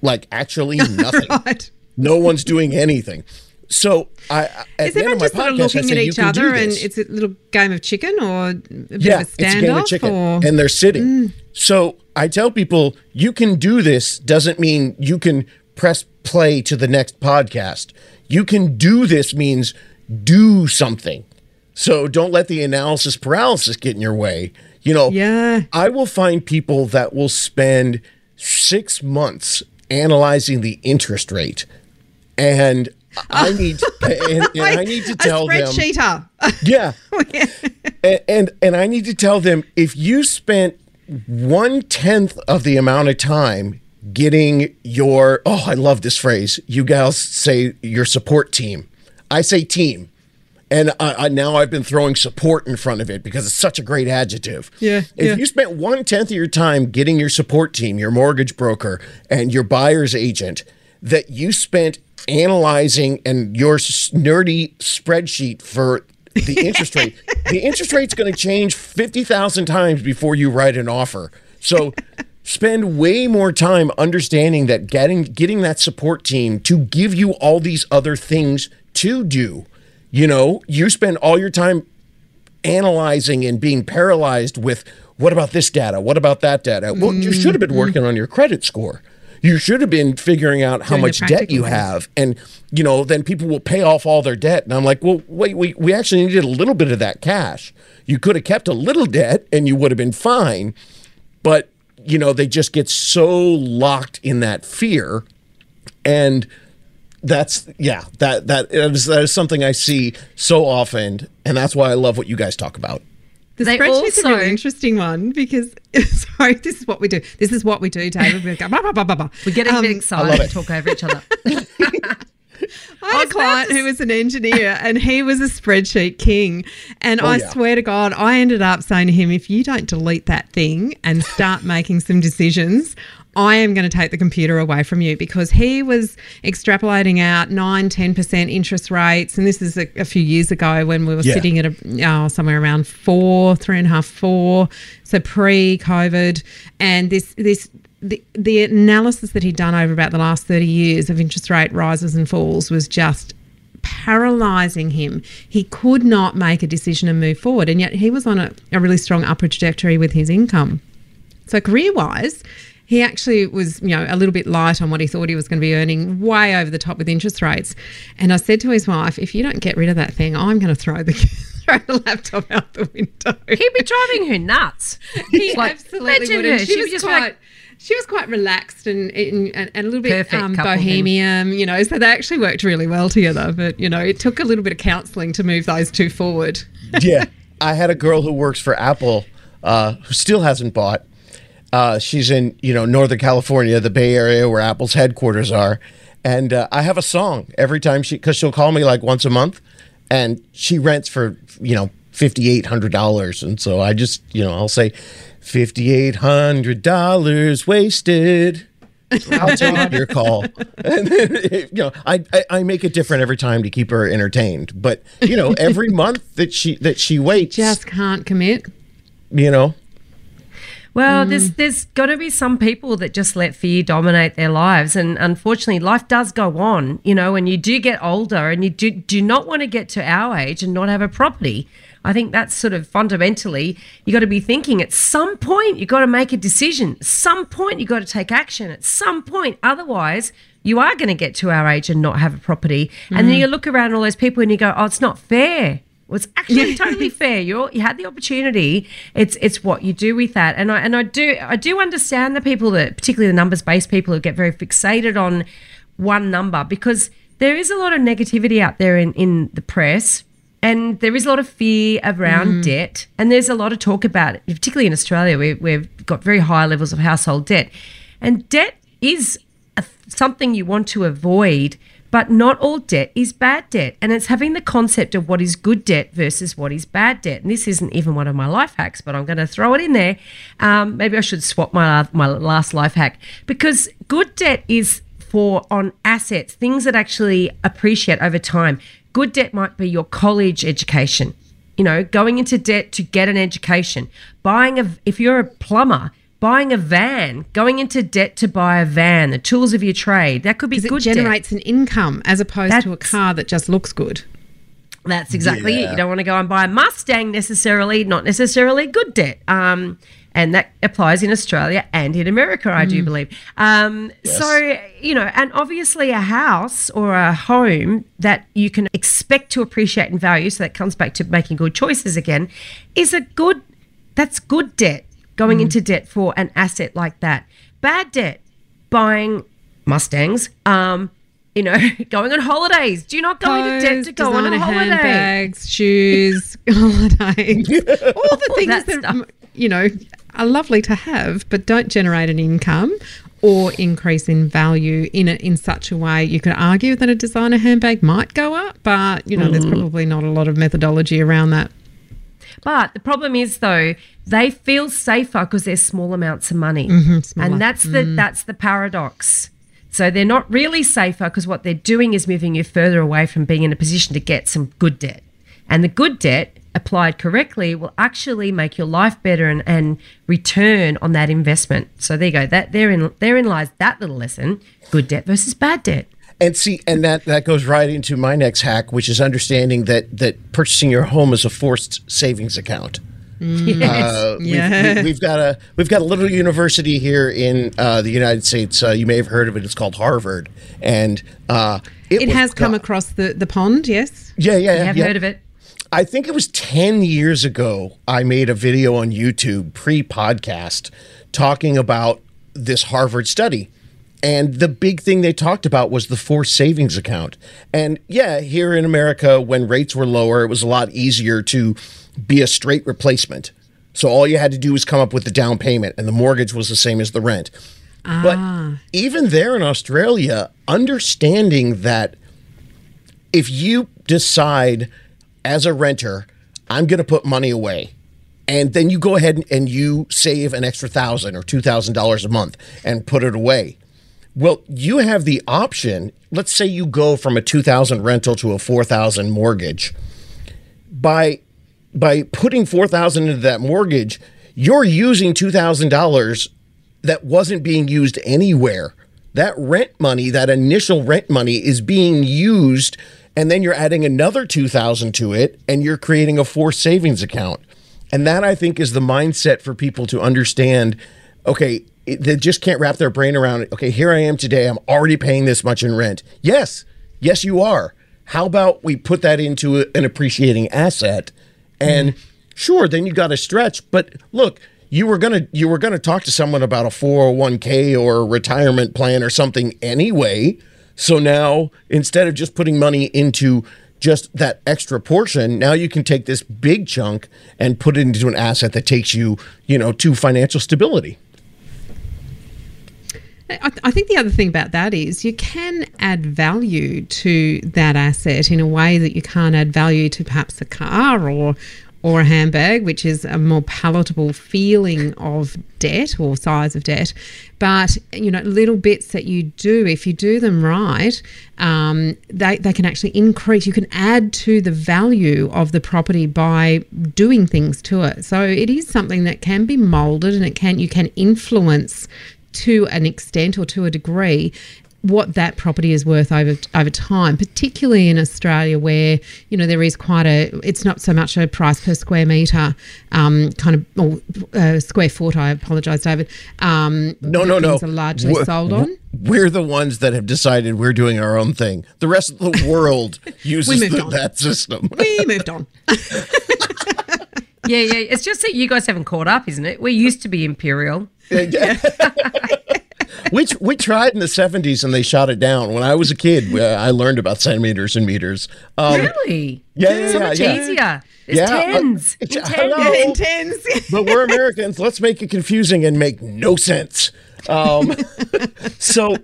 Like actually (laughs) nothing. Right. No one's doing anything. So I Is everyone just sort of looking at each other and it's a little game of chicken or a bit yeah, of a it's a game of standoff? chicken, Or and they're sitting. Mm. So I tell people you can do this doesn't mean you can press play to the next podcast. You can do this means do something. So don't let the analysis paralysis get in your way. You know, Yeah. I will find people that will spend six months analyzing the interest rate, and I need and, and I need to (laughs) tell (laughs) a them yeah. and, and and I need to tell them if you spent one tenth of the amount of time getting your oh I love this phrase. You gals say your support team. I say team. And I, I, now I've been throwing support in front of it because it's such a great adjective. Yeah, If yeah. you spent one tenth of your time getting your support team, your mortgage broker, and your buyer's agent, that you spent analyzing and your nerdy spreadsheet for the interest rate, the interest rate's going to change 50,000 times before you write an offer. So spend way more time understanding that getting getting that support team to give you all these other things to do. You know, you spend all your time analyzing and being paralyzed with what about this data? What about that data? Well, you should have been mm-hmm. working on your credit score. You should have been figuring out how Doing much debt you things. have. And, you know, then people will pay off all their debt. And I'm like, well, wait, we, we actually needed a little bit of that cash. You could have kept a little debt and you would have been fine. But, you know, they just get so locked in that fear. And that's yeah that that is, that is something I see so often, and that's why I love what you guys talk about. The They spreadsheet's a really interesting one because (laughs) sorry, this is what we do. This is what we do, David. We go blah blah blah blah blah. we get a Um, bit excited love and talk over each other (laughs) I had a client who was an engineer (laughs) and he was a spreadsheet king. And I yeah. swear to God, I ended up saying to him, if you don't delete that thing and start making some decisions, I am going to take the computer away from you because he was extrapolating out 9, 10% interest rates. And this is a, a few years ago when we were Yeah. sitting at a, oh, somewhere around four, three and a half, four. So pre COVID. And this, this, the, the analysis that he'd done over about the last 30 years of interest rate rises and falls was just paralyzing him. He could not make a decision and move forward. And yet he was on a, a really strong upward trajectory with his income. So career wise, he actually was, you know, a little bit light on what he thought he was going to be earning, way over the top with interest rates. And I said to his wife, if you don't get rid of that thing, I'm going to throw the (laughs) throw the laptop out the window. he'd be driving her nuts (laughs) He Like, absolutely would. her. She, She'd was just quite. like- she was quite relaxed and and, and a little bit um, bohemian, you know. So they actually worked really well together. But you know, it took a little bit of counselling to move those two forward. yeah, I had a girl who works for Apple uh, who still hasn't bought. Uh, she's in you know Northern California, the Bay Area, where Apple's headquarters are, and uh, I have a song every time she because she'll call me like once a month, and she rents for you know $5,800. And so I just, you know, I'll say $5,800 wasted. I'll (laughs) take your call. (laughs) And then, you know, I, I, I make it different every time to keep her entertained. But, you know, every (laughs) month that she, that she waits, Just can't commit. you know, Well, there's mm. there's got to be some people that just let fear dominate their lives, and unfortunately, life does go on. You know, when you do get older, and you do do not want to get to our age and not have a property. I think that's sort of fundamentally you got to be thinking. At some point, you got to make a decision. At some point, you got to take action. At some point, otherwise. You are going to get to our age and not have a property, and then mm. you look around all those people and you go, "Oh, it's not fair." It's actually totally (laughs) fair. You you had the opportunity. It's it's what you do with that, and I and I do I do understand the people that, particularly the numbers based people, who get very fixated on one number because there is a lot of negativity out there in in the press. And there is a lot of fear around mm. debt, and there's a lot of talk about it, particularly in Australia. We, we've got very high levels of household debt, and debt is a, something you want to avoid, but not all debt is bad debt. And it's having the concept of what is good debt versus what is bad debt. And this isn't even one of my life hacks, but I'm going to throw it in there. Um, maybe I should swap my my last life hack because good debt is for on assets, things that actually appreciate over time. Good debt might be your college education. You know, going into debt to get an education, buying a if you're a plumber, buying a van, going into debt to buy a van, the tools of your trade. That could be Because it good debt. generates an income as opposed to a car that just looks good. That's exactly it. You don't want to go and buy a Mustang necessarily, not necessarily good debt. Um, and that applies in Australia and in America, I do believe. Um, So, you know, and obviously a house or a home that you can expect to appreciate in value, so that comes back to making good choices again, is a good, that's good debt, going into debt for an asset like that. Bad debt, buying Mustangs, um, you know, (laughs) going on holidays. Do you not go into debt to go on a holiday? handbags, (laughs) shoes, (laughs) holidays, all the things that that, stuff. you know are lovely to have, but don't generate an income or increase in value in a, in such a way. You could argue that a designer handbag might go up, but you know, Mm. there's probably not a lot of methodology around that. But the problem is though, they feel safer because they're small amounts of money. Mm-hmm, smaller. and that's the mm. that's the paradox. So they're not really safer because what they're doing is moving you further away from being in a position to get some good debt. And the good debt applied correctly will actually make your life better and, and return on that investment. So there you go. That therein therein lies that little lesson. Good debt versus bad debt. And see, and that that goes right into my next hack, which is understanding that that purchasing your home is a forced savings account. Yes. Uh, we've, Yeah. we, we've got a we've got a little university here in uh, the United States. Uh, you may have heard of it. It's called Harvard, and uh, It was has come go- across the, the pond, yes. Yeah, yeah, you have yeah. heard of it? I think it was 10 years ago, I made a video on YouTube pre podcast talking about this Harvard study. And the big thing they talked about was the forced savings account. And yeah, here in America, when rates were lower, it was a lot easier to be a straight replacement. So all you had to do was come up with the down payment, and the mortgage was the same as the rent. But ah. even there in Australia, understanding that if you decide as a renter, I'm going to put money away, and then you go ahead and- and you save an extra thousand or two thousand dollars a month and put it away. Well, you have the option. Let's say you go from a two thousand rental to a four thousand mortgage. By by putting four thousand into that mortgage, you're using two thousand dollars that wasn't being used anywhere. That rent money, that initial rent money is being used and then you're adding another 2000 to it and you're creating a forced savings account. And that I think is the mindset for people to understand okay, they just can't wrap their brain around it. Okay, here I am today. I'm already paying this much in rent. Yes. Yes, you are. How about we put that into a- an appreciating asset and hmm. sure then you got to stretch but look you were going to you were to talk to someone about a 401k or a retirement plan or something anyway so now instead of just putting money into just that extra portion now you can take this big chunk and put it into an asset that takes you you know to financial stability I, I think the other thing about that is you can add value to that asset in a way that you can't add value to perhaps a car or or a handbag, which is a more palatable feeling of debt or size of debt. But you know, little bits that you do, if you do them right, um, they they can actually increase. You can add to the value of the property by doing things to it. So it is something that can be molded, and it can you can influence to an extent or to a degree what that property is worth over over time, particularly in Australia, where you know there is quite a. It's not so much a price per square meter, um, kind of or uh, square foot. I apologise, David. Um, No, no, no. Are largely We're- sold on. We're the ones that have decided we're doing our own thing. The rest of the world (laughs) uses the, that system. We moved on. (laughs) Yeah, yeah. It's just that you guys haven't caught up, isn't it? We used to be imperial. (laughs) which we tried in the 70s and they shot it down. When I was a kid, uh, I learned about centimeters and meters. Um, Really? Yeah, yeah, So yeah, much yeah. easier. It's Yeah, uh, tens. (laughs) it's- In tens. know. Intense. (laughs) but we're Americans. Let's make it confusing and make no sense. Um, so uh,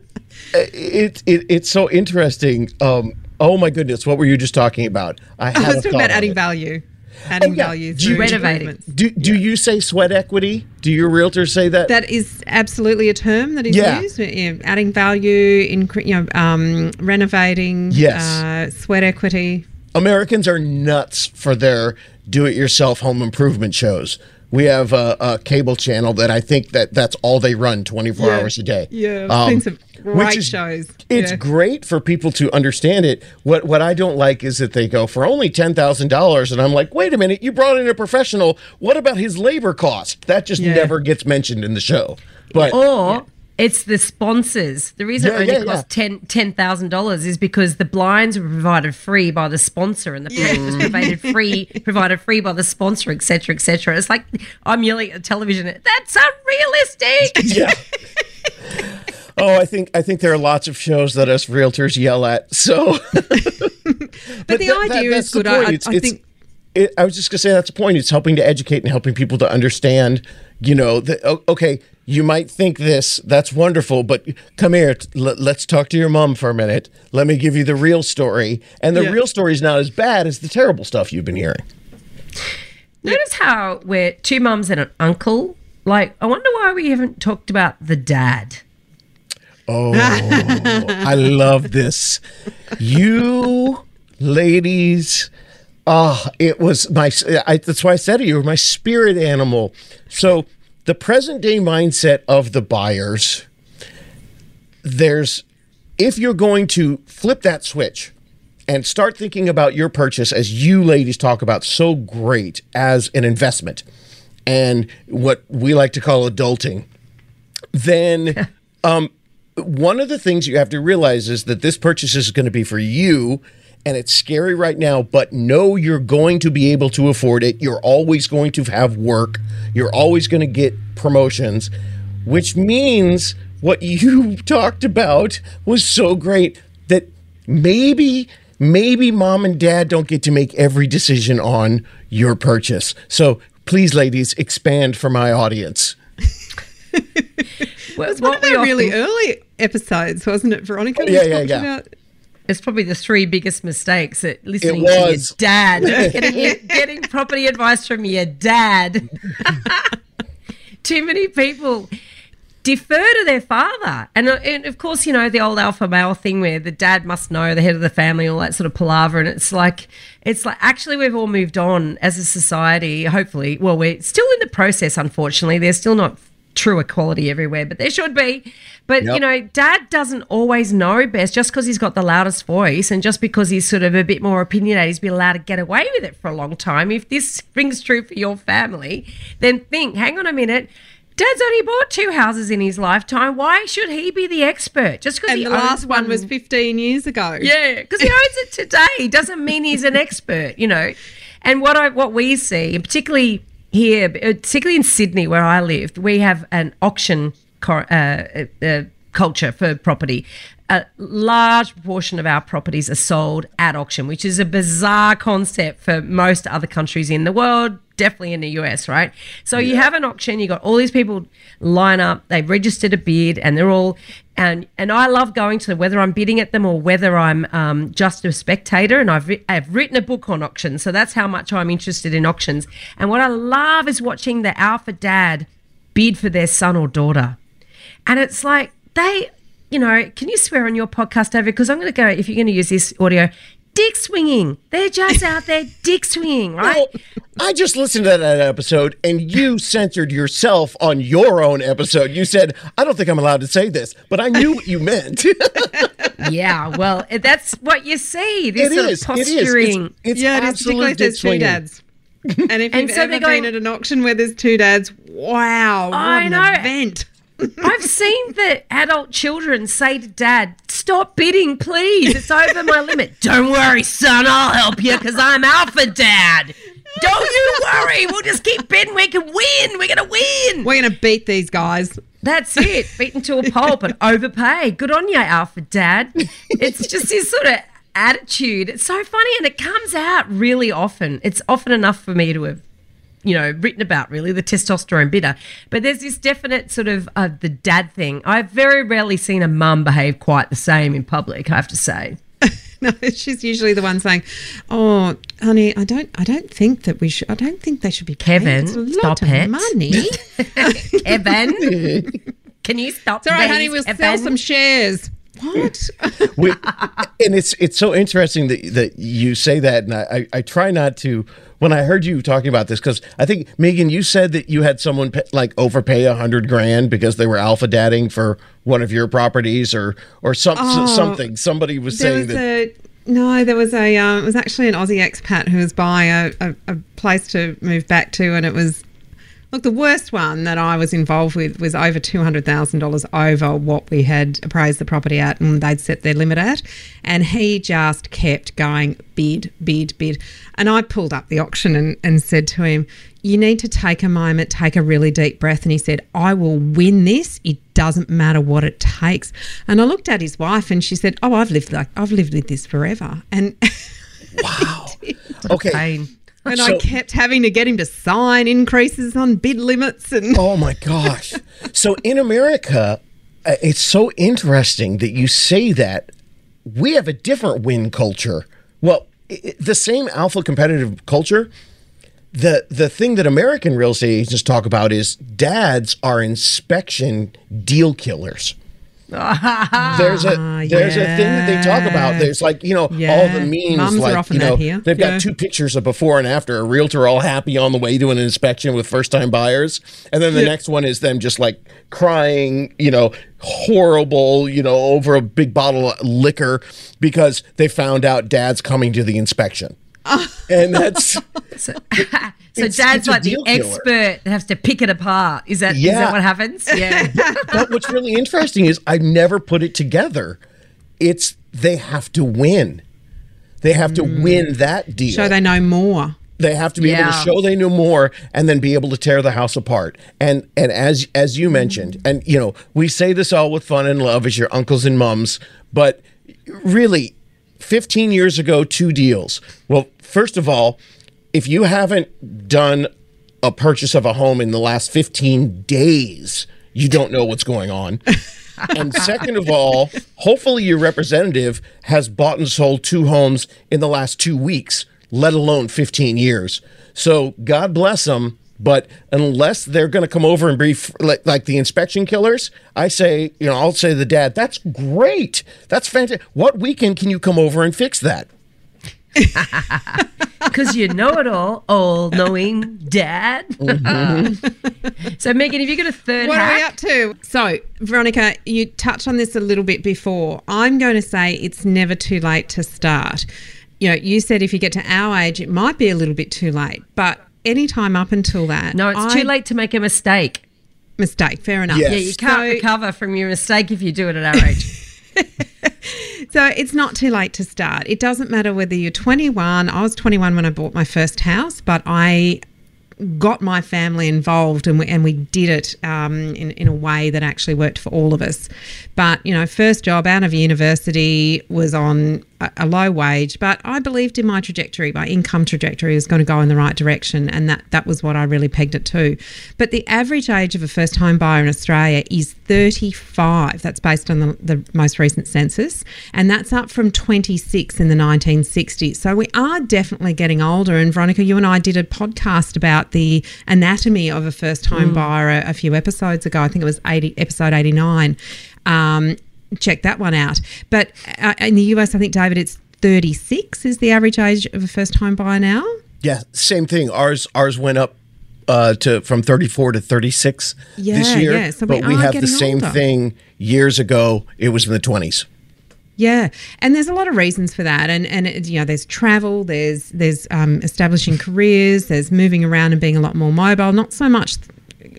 it, it it's so interesting. Um, oh my goodness, what were you just talking about? I I had was a talking thought about adding it. value. Adding Oh, yeah. value Do you- through Renovating. improvements. Do do you say sweat equity? Do your realtors say that? That is absolutely a term that is Yeah. used. You know, adding value, incre- you know, um, renovating, Yes. uh, sweat equity. Americans are nuts for their do-it-yourself home improvement shows. We have a, a cable channel that I think that that's all they run 24 Yeah. hours a day. Yeah, Um, I've seen some which is- shows. It's Yeah. great for people to understand it. What what I don't like is that they go for only ten thousand dollars, and I'm like, wait a minute, you brought in a professional. What about his labor cost? That just Yeah. never gets mentioned in the show. But Or it's the sponsors. The reason Yeah, it only yeah, costs yeah. ten ten thousand dollars is because the blinds were provided free by the sponsor, and the paint was provided free (laughs) provided free by the sponsor, etc., etc. It's like I'm yelling at television. That's unrealistic. (laughs) yeah. Oh, I think I think there are lots of shows that us realtors yell at. So, (laughs) but, the idea is good. I- I- I think- It, I was just gonna say that's the point. It's helping to educate and helping people to understand. You know, that okay, you might think this. That's wonderful, but come here. Let, let's talk to your mom for a minute. Let me give you the real story. And the Yeah. real story is not as bad as the terrible stuff you've been hearing. Notice how we're two mums and an uncle. Like, I wonder why we haven't talked about the dad. Oh, (laughs) I love this. You ladies, ah, it was my. I, that's why I said it. You were my spirit animal. So the present day mindset of the buyers. There's, if you're going to flip that switch and start thinking about your purchase as you ladies talk about so great as an investment and what we like to call adulting then (laughs) um, one of the things you have to realize is that this purchase is going to be for you and it's scary right now but know you're going to be able to afford it you're always going to have work you're always going to get promotions which means what you (laughs) talked about was so great that maybe maybe mom and dad don't get to make every decision on your purchase so please ladies expand for my audience (laughs) Well, It's one of we our really early episodes, wasn't it, Veronica? We Yeah, yeah, yeah. about- It's probably the three biggest mistakes at listening to your dad. (laughs) getting, your- getting property advice from your dad. (laughs) Too many people defer to their father. And, uh, and of course, you know, the old alpha male thing where the dad must know the head of the family, all that sort of palaver. And it's like, it's like, actually, we've all moved on as a society, hopefully. Well, we're still in the process, unfortunately. There's still not true equality everywhere, but there should be. But, you know, dad doesn't always know best just because he's got the loudest voice and just because he's sort of a bit more opinionated, he's been allowed to get away with it for a long time. If this (laughs) rings true for your family, then think, hang on a minute. Dad's only bought two houses in his lifetime. Why should he be the expert? Just because the last one was 15 years ago. yeah, because he owns it today doesn't mean he's an (laughs) expert, you know. And what I what we see, and particularly here, uh, particularly in Sydney where I lived, we have an auction uh, uh, uh, culture for property. A large proportion of our properties are sold at auction, which is a bizarre concept for most other countries in the world. Definitely in the US, right? So you have an auction, you got all these people line up, they've registered a bid, and they're all and and I love going to whether I'm bidding at them or whether I'm um, just a spectator. And I've I've written a book on auctions, so that's how much I'm interested in auctions. And what I love is watching the alpha dad bid for their son or daughter, and it's like they, you know, can you swear on your podcast, David? Because I'm going to go if you're going to use this audio. Dick swinging. They're just out there dick swinging, (laughs) right? Well, I just listened to that episode and you censored yourself on your own episode. You said, I don't think I'm allowed to say this, but I knew what you meant. (laughs) yeah, well, eh, that's what you see. This It sort is. of posturing. It's, it's yeah, it is absolute particularly if there's dick two swinging. dads. (laughs) And if And you've so ever they're going- been at an auction where there's two dads, wow, what I an know. event. I've seen the adult children say to dad, Stop bidding, please. It's over my limit. (laughs) Don't worry, son. I'll help you because I'm alpha dad. Don't you worry. We'll just keep bidding. We can win. We're going to win. We're going to beat these guys. That's it. Beaten to a pulp and overpay. Good on you, alpha dad. It's just this sort of attitude. It's so funny and it comes out really often. It's often enough for me to have you know, written about really the testosterone bidder. But there's this definite sort of uh, the dad thing. I've very rarely seen a mum behave quite the same in public. I have to say. (laughs) No, she's usually the one saying, "Oh, honey, I don't, I don't think that we should. I don't think they should be paying. Kevin, It's a lot stop of it." money. (laughs) Kevin, (laughs) can you stop? all right, honey. We'll sell some shares. What? (laughs) we, and it's it's so interesting that that you say that, and I, I, I try not to. When I heard you talking about this, because I think Megan, you said that you had someone pay, like overpay a hundred grand because they were alpha dadding for one of your properties, or or some something. Somebody was Oh, saying was that. a no. There was a. Um, it was actually an Aussie expat who was buying a, a, a place to move back to, and it was. Look, the worst one that I was involved with was over two hundred thousand dollars over what we had appraised the property at, and they'd set their limit at, and he just kept going bid, bid, bid, and I pulled up the auction and, and said to him, "You need to take a moment, take a really deep breath," and he said, "I will win this. It doesn't matter what it takes." And I looked at his wife, and she said, "Oh, I've lived like I've lived with this forever," and. (laughs) Wow. (laughs) Okay. And So- I kept having to get him to sign increases on bid limits and Oh my gosh. so in America, uh, it's so interesting that you say that. We have a different win culture. Well, i i- the same alpha competitive culture. The the thing that American real estate agents talk about is dads are inspection deal killers. Ah, there's a there's a thing that they talk about. There's like you know all the Yeah. memes are like you know here. they've got Yeah. two pictures of before and after a realtor all happy on the way to an inspection with first time buyers, and then the next one is them just like crying, you know, horrible, you know, over a big bottle of liquor because they found out dad's coming to the inspection, and that's (laughs) (laughs) (laughs) So It's- dad's like the deal killer. expert that has to pick it apart. Is that is Yeah. that what happens? Yeah. but what's really interesting is I've never put it together. It's they have to win. They have to mm. win that deal. So they know more. they have to be able to show they knew more and then be able to tear the house apart. And and as as you mentioned, mm. and you know, we say this all with fun and love as your uncles and mums, but really 15 years ago, two deals. Well, first of all, if you haven't done a purchase of a home in the last 15 days, you don't know what's going on. (laughs) and second of all, hopefully your representative has bought and sold two homes in the last two weeks, let alone 15 years. So God bless them. But unless they're going to come over and be f- like, like the inspection killers, I say, you know, I'll say to the dad, that's great. That's fantastic. What weekend can you come over and fix that? (laughs) Because you know it all, all knowing dad. Mm-hmm. so, Megan, have you got a third What are we up to? So, Veronica, you touched on this a little bit before. I'm going to say it's never too late to start. You know, you said if you get to our age, it might be a little bit too late, but any time up until that. No, it's I- too late to make a mistake. Mistake, fair enough. Yes. Yeah, you can't So- recover from your mistake if you do it at our age. (laughs) So it's not too late to start. It doesn't matter whether you're 21. I was 21 when I bought my first house, but I got my family involved and we, and we did it um, in, in a way that actually worked for all of us. But, you know, first job out of university was on a, low wage, but I believed in my trajectory, my income trajectory was going to go in the right direction, and that that was what I really pegged it to. But the average age of a first home buyer in Australia is 35. That's based on the, the most recent census, and that's up from 26 in the 1960s. So we are definitely getting older. And Veronica, you and I did a podcast about the anatomy of a first home buyer a, a few episodes ago. I think it was 80, episode 89. Um, check that one out. But uh, in the US, I think, David, it's 36 is the average age of a first home buyer now. Yeah, same thing. Ours ours went up uh, to from 34 to 36 this Yeah, year. yeah, so we but we have the same older. thing years ago. It was in the 20s. Yeah, and there's a lot of reasons for that, and and it- you know, there's travel, there's there's um, establishing careers, there's moving around and being a lot more mobile. Not so much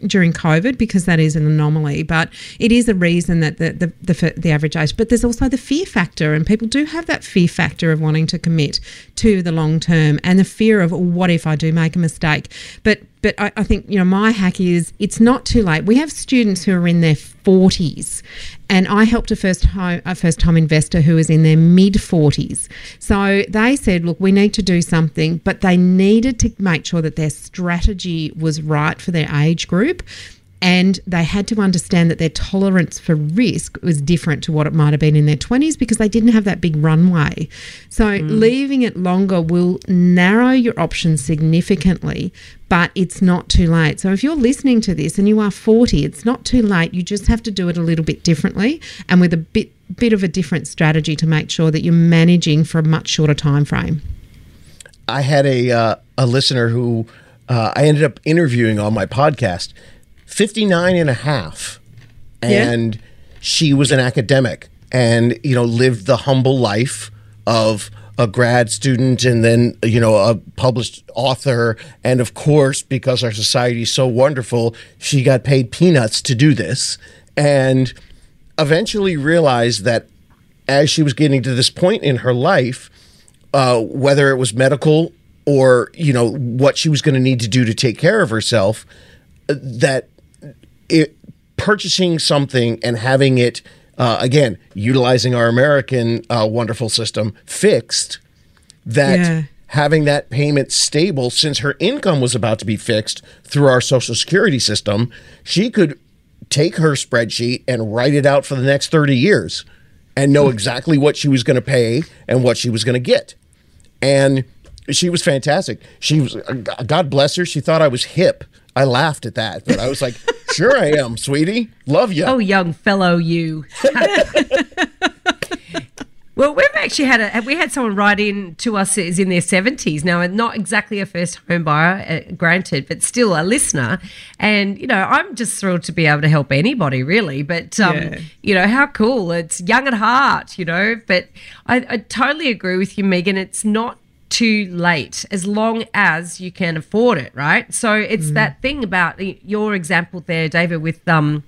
during COVID because that is an anomaly, but it is a reason that the the, the the average age. But there's also the fear factor, and people do have that fear factor of wanting to commit to the long term, and the fear of what if I do make a mistake. But but I, I think you know my hack is it's not too late. We have students who are in their 40s, and I helped a first home a first time investor who was in their mid 40s. So they said, look, we need to do something, but they needed to make sure that their strategy was right for their age group. And they had to understand that their tolerance for risk was different to what it might have been in their 20s because they didn't have that big runway. So, leaving it longer will narrow your options significantly, but it's not too late. So, if you're listening to this and you are 40, it's not too late. You just have to do it a little bit differently and with a bit bit of a different strategy to make sure that you're managing for a much shorter time frame. I had a uh, a listener who uh, I ended up interviewing on my podcast, 59 and a half. Yeah. And she was an academic and, you know, lived the humble life of a grad student and then, you know, a published author. And of course, because our society is so wonderful, she got paid peanuts to do this. And eventually realized that as she was getting to this point in her life, uh, whether it was medical or you know what she was going to need to do to take care of herself, uh, that it, purchasing something and having it uh, again utilizing our American uh, wonderful system fixed, that Yeah. having that payment stable since her income was about to be fixed through our social security system, she could take her spreadsheet and write it out for the next 30 years and know exactly what she was going to pay and what she was going to get. And she was fantastic. She was, God bless her, she thought I was hip. I laughed at that, but I was like, (laughs) sure I am, sweetie. Love you. Oh, young fellow, you. (laughs) well, we've actually had a we had someone write in to us is in their seventies now, not exactly a first home buyer, uh, granted, but still a listener. And you know, I'm just thrilled to be able to help anybody, really. But um, Yeah. you know, how cool! It's young at heart, you know. But I, I totally agree with you, Megan. It's not too late as long as you can afford it, right? So it's that thing about your example there, David, with um,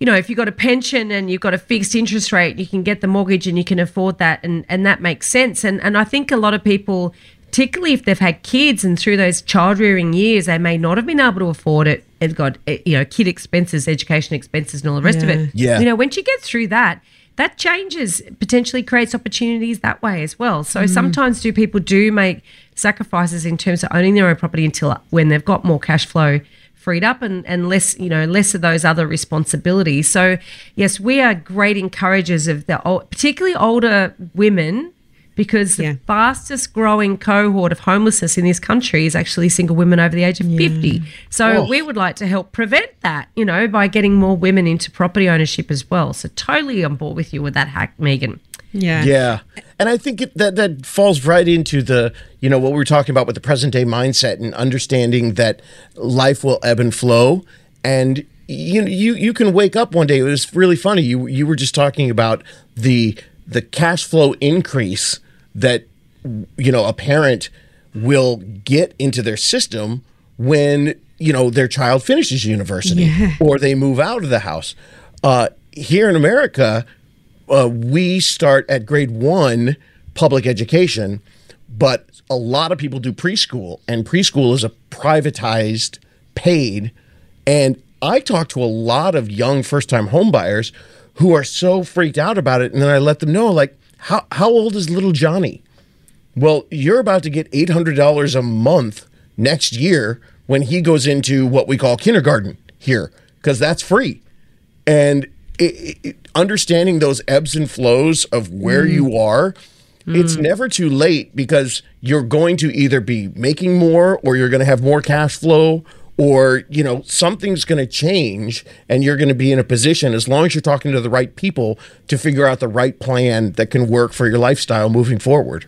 you know, if you've got a pension and you've got a fixed interest rate, you can get the mortgage and you can afford that, and and that makes sense. And and I think a lot of people, particularly if they've had kids and through those child rearing years, they may not have been able to afford it. It's got eh, you know kid expenses, education expenses, and all the rest of it. Yeah. You know, once you get through that. That changes potentially creates opportunities that way as well. So mm. sometimes do people do make sacrifices in terms of owning their own property until uh, when they've got more cash flow freed up and, and less, you know, less of those other responsibilities. So, yes, we are great encouragers of the, ol- particularly older women, because the fastest growing cohort of homelessness in this country is actually single women over the age of 50. So, Oh. we would like to help prevent that, you know, by getting more women into property ownership as well. So, totally on board with you with that hack, Megan. Yeah. Yeah. And I think it, that that falls right into the, you know, what we were talking about with the present day mindset and understanding that life will ebb and flow and you you you can wake up one day it was really funny you you were just talking about the the cash flow increase that you know a parent will get into their system when you know their child finishes university Yeah. or they move out of the house uh, here in america uh, we start at grade one public education, but a lot of people do preschool, and preschool is a privatized, paid. And I talk to a lot of young first time homebuyers who are so freaked out about it. And then I let them know, like, how how old is little Johnny? Well, you're about to get eight hundred dollars a month next year when he goes into what we call kindergarten here because that's free, and it, it, understanding those ebbs and flows of where mm. you are. It's never too late because you're going to either be making more or you're going to have more cash flow or you know something's going to change and you're going to be in a position as long as you're talking to the right people to figure out the right plan that can work for your lifestyle moving forward.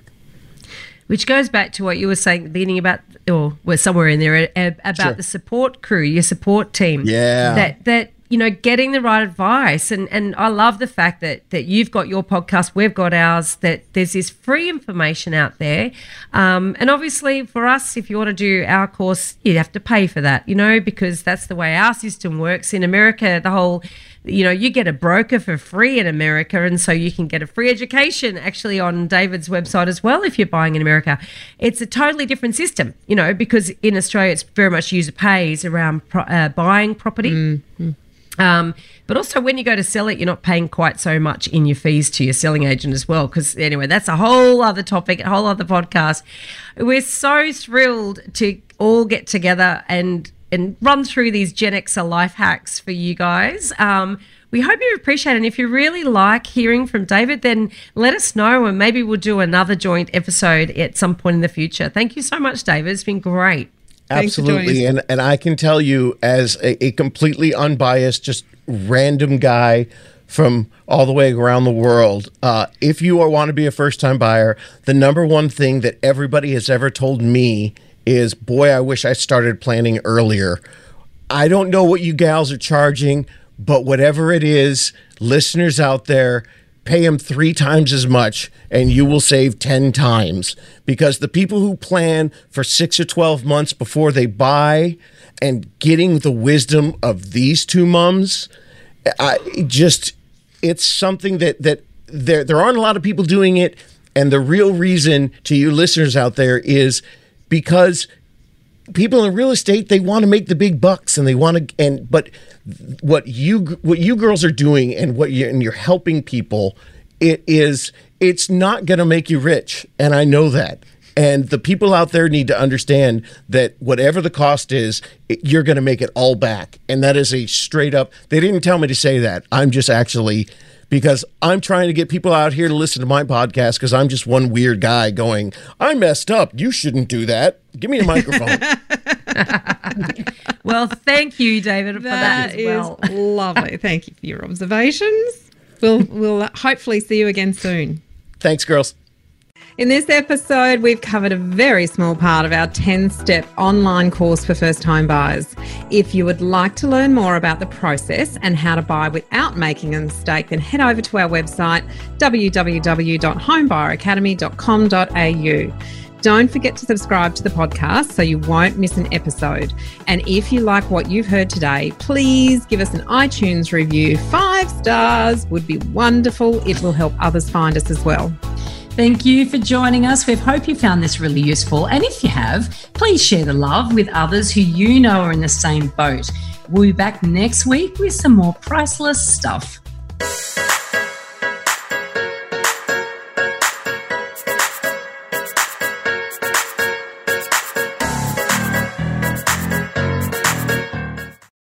Which goes back to what you were saying at the beginning about or we're somewhere in there about sure. the support crew your support team. Yeah. That that you know, getting the right advice. And and I love the fact that that you've got your podcast, we've got ours. That there's this free information out there. Um, and obviously, for us, if you want to do our course, you have to pay for that. You know, because that's the way our system works in America. The whole you know, you get a broker for free in America, and so you can get a free education actually on David's website as well if you're buying in America. It's a totally different system, you know, because in Australia it's very much user pays around pro- uh, buying property. Mm-hmm. Um, but also, when you go to sell it, you're not paying quite so much in your fees to your selling agent as well. Because anyway, that's a whole other topic, a whole other podcast. We're so thrilled to all get together and and run through these Gen Xer life hacks for you guys. Um, we hope you appreciate it. And if you really like hearing from David, then let us know and maybe we'll do another joint episode at some point in the future. Thank you so much, David. It's been great. Absolutely. And and I can tell you as a, a completely unbiased, just random guy from all the way around the world. Uh, if you are, want to be a first time buyer, the number one thing that everybody has ever told me is, boy, I wish I started planning earlier. I don't know what you gals are charging, but whatever it is, listeners out there, pay them three times as much and you will save 10 times because the people who plan for six or 12 months before they buy and getting the wisdom of these two mums, I just, it's something that, that there, there aren't a lot of people doing it. And the real reason to you listeners out there is because people in real estate they want to make the big bucks and they want to and but what you what you girls are doing and what you and you're helping people it is it's not going to make you rich and i know that. And the people out there need to understand that whatever the cost is it, you're going to make it all back. And that is a straight up they didn't tell me to say that. I'm just actually because I'm trying to get people out here to listen to my podcast because I'm just one weird guy going, I messed up. You shouldn't do that. Give me a microphone. (laughs) (laughs) well, thank you, David, for that, that as well. lovely. Thank you for your observations. We'll we'll uh, hopefully see you again soon. Thanks, girls. In this episode, we've covered a very small part of our 10 step online course for first time buyers. If you would like to learn more about the process and how to buy without making a mistake, then head over to our website www.homebuyeracademy.com.au. Don't forget to subscribe to the podcast so you won't miss an episode. And if you like what you've heard today, please give us an iTunes review. Five stars would be wonderful. It will help others find us as well. Thank you for joining us. We hope you found this really useful. And if you have, please share the love with others who you know are in the same boat. We'll be back next week with some more priceless stuff.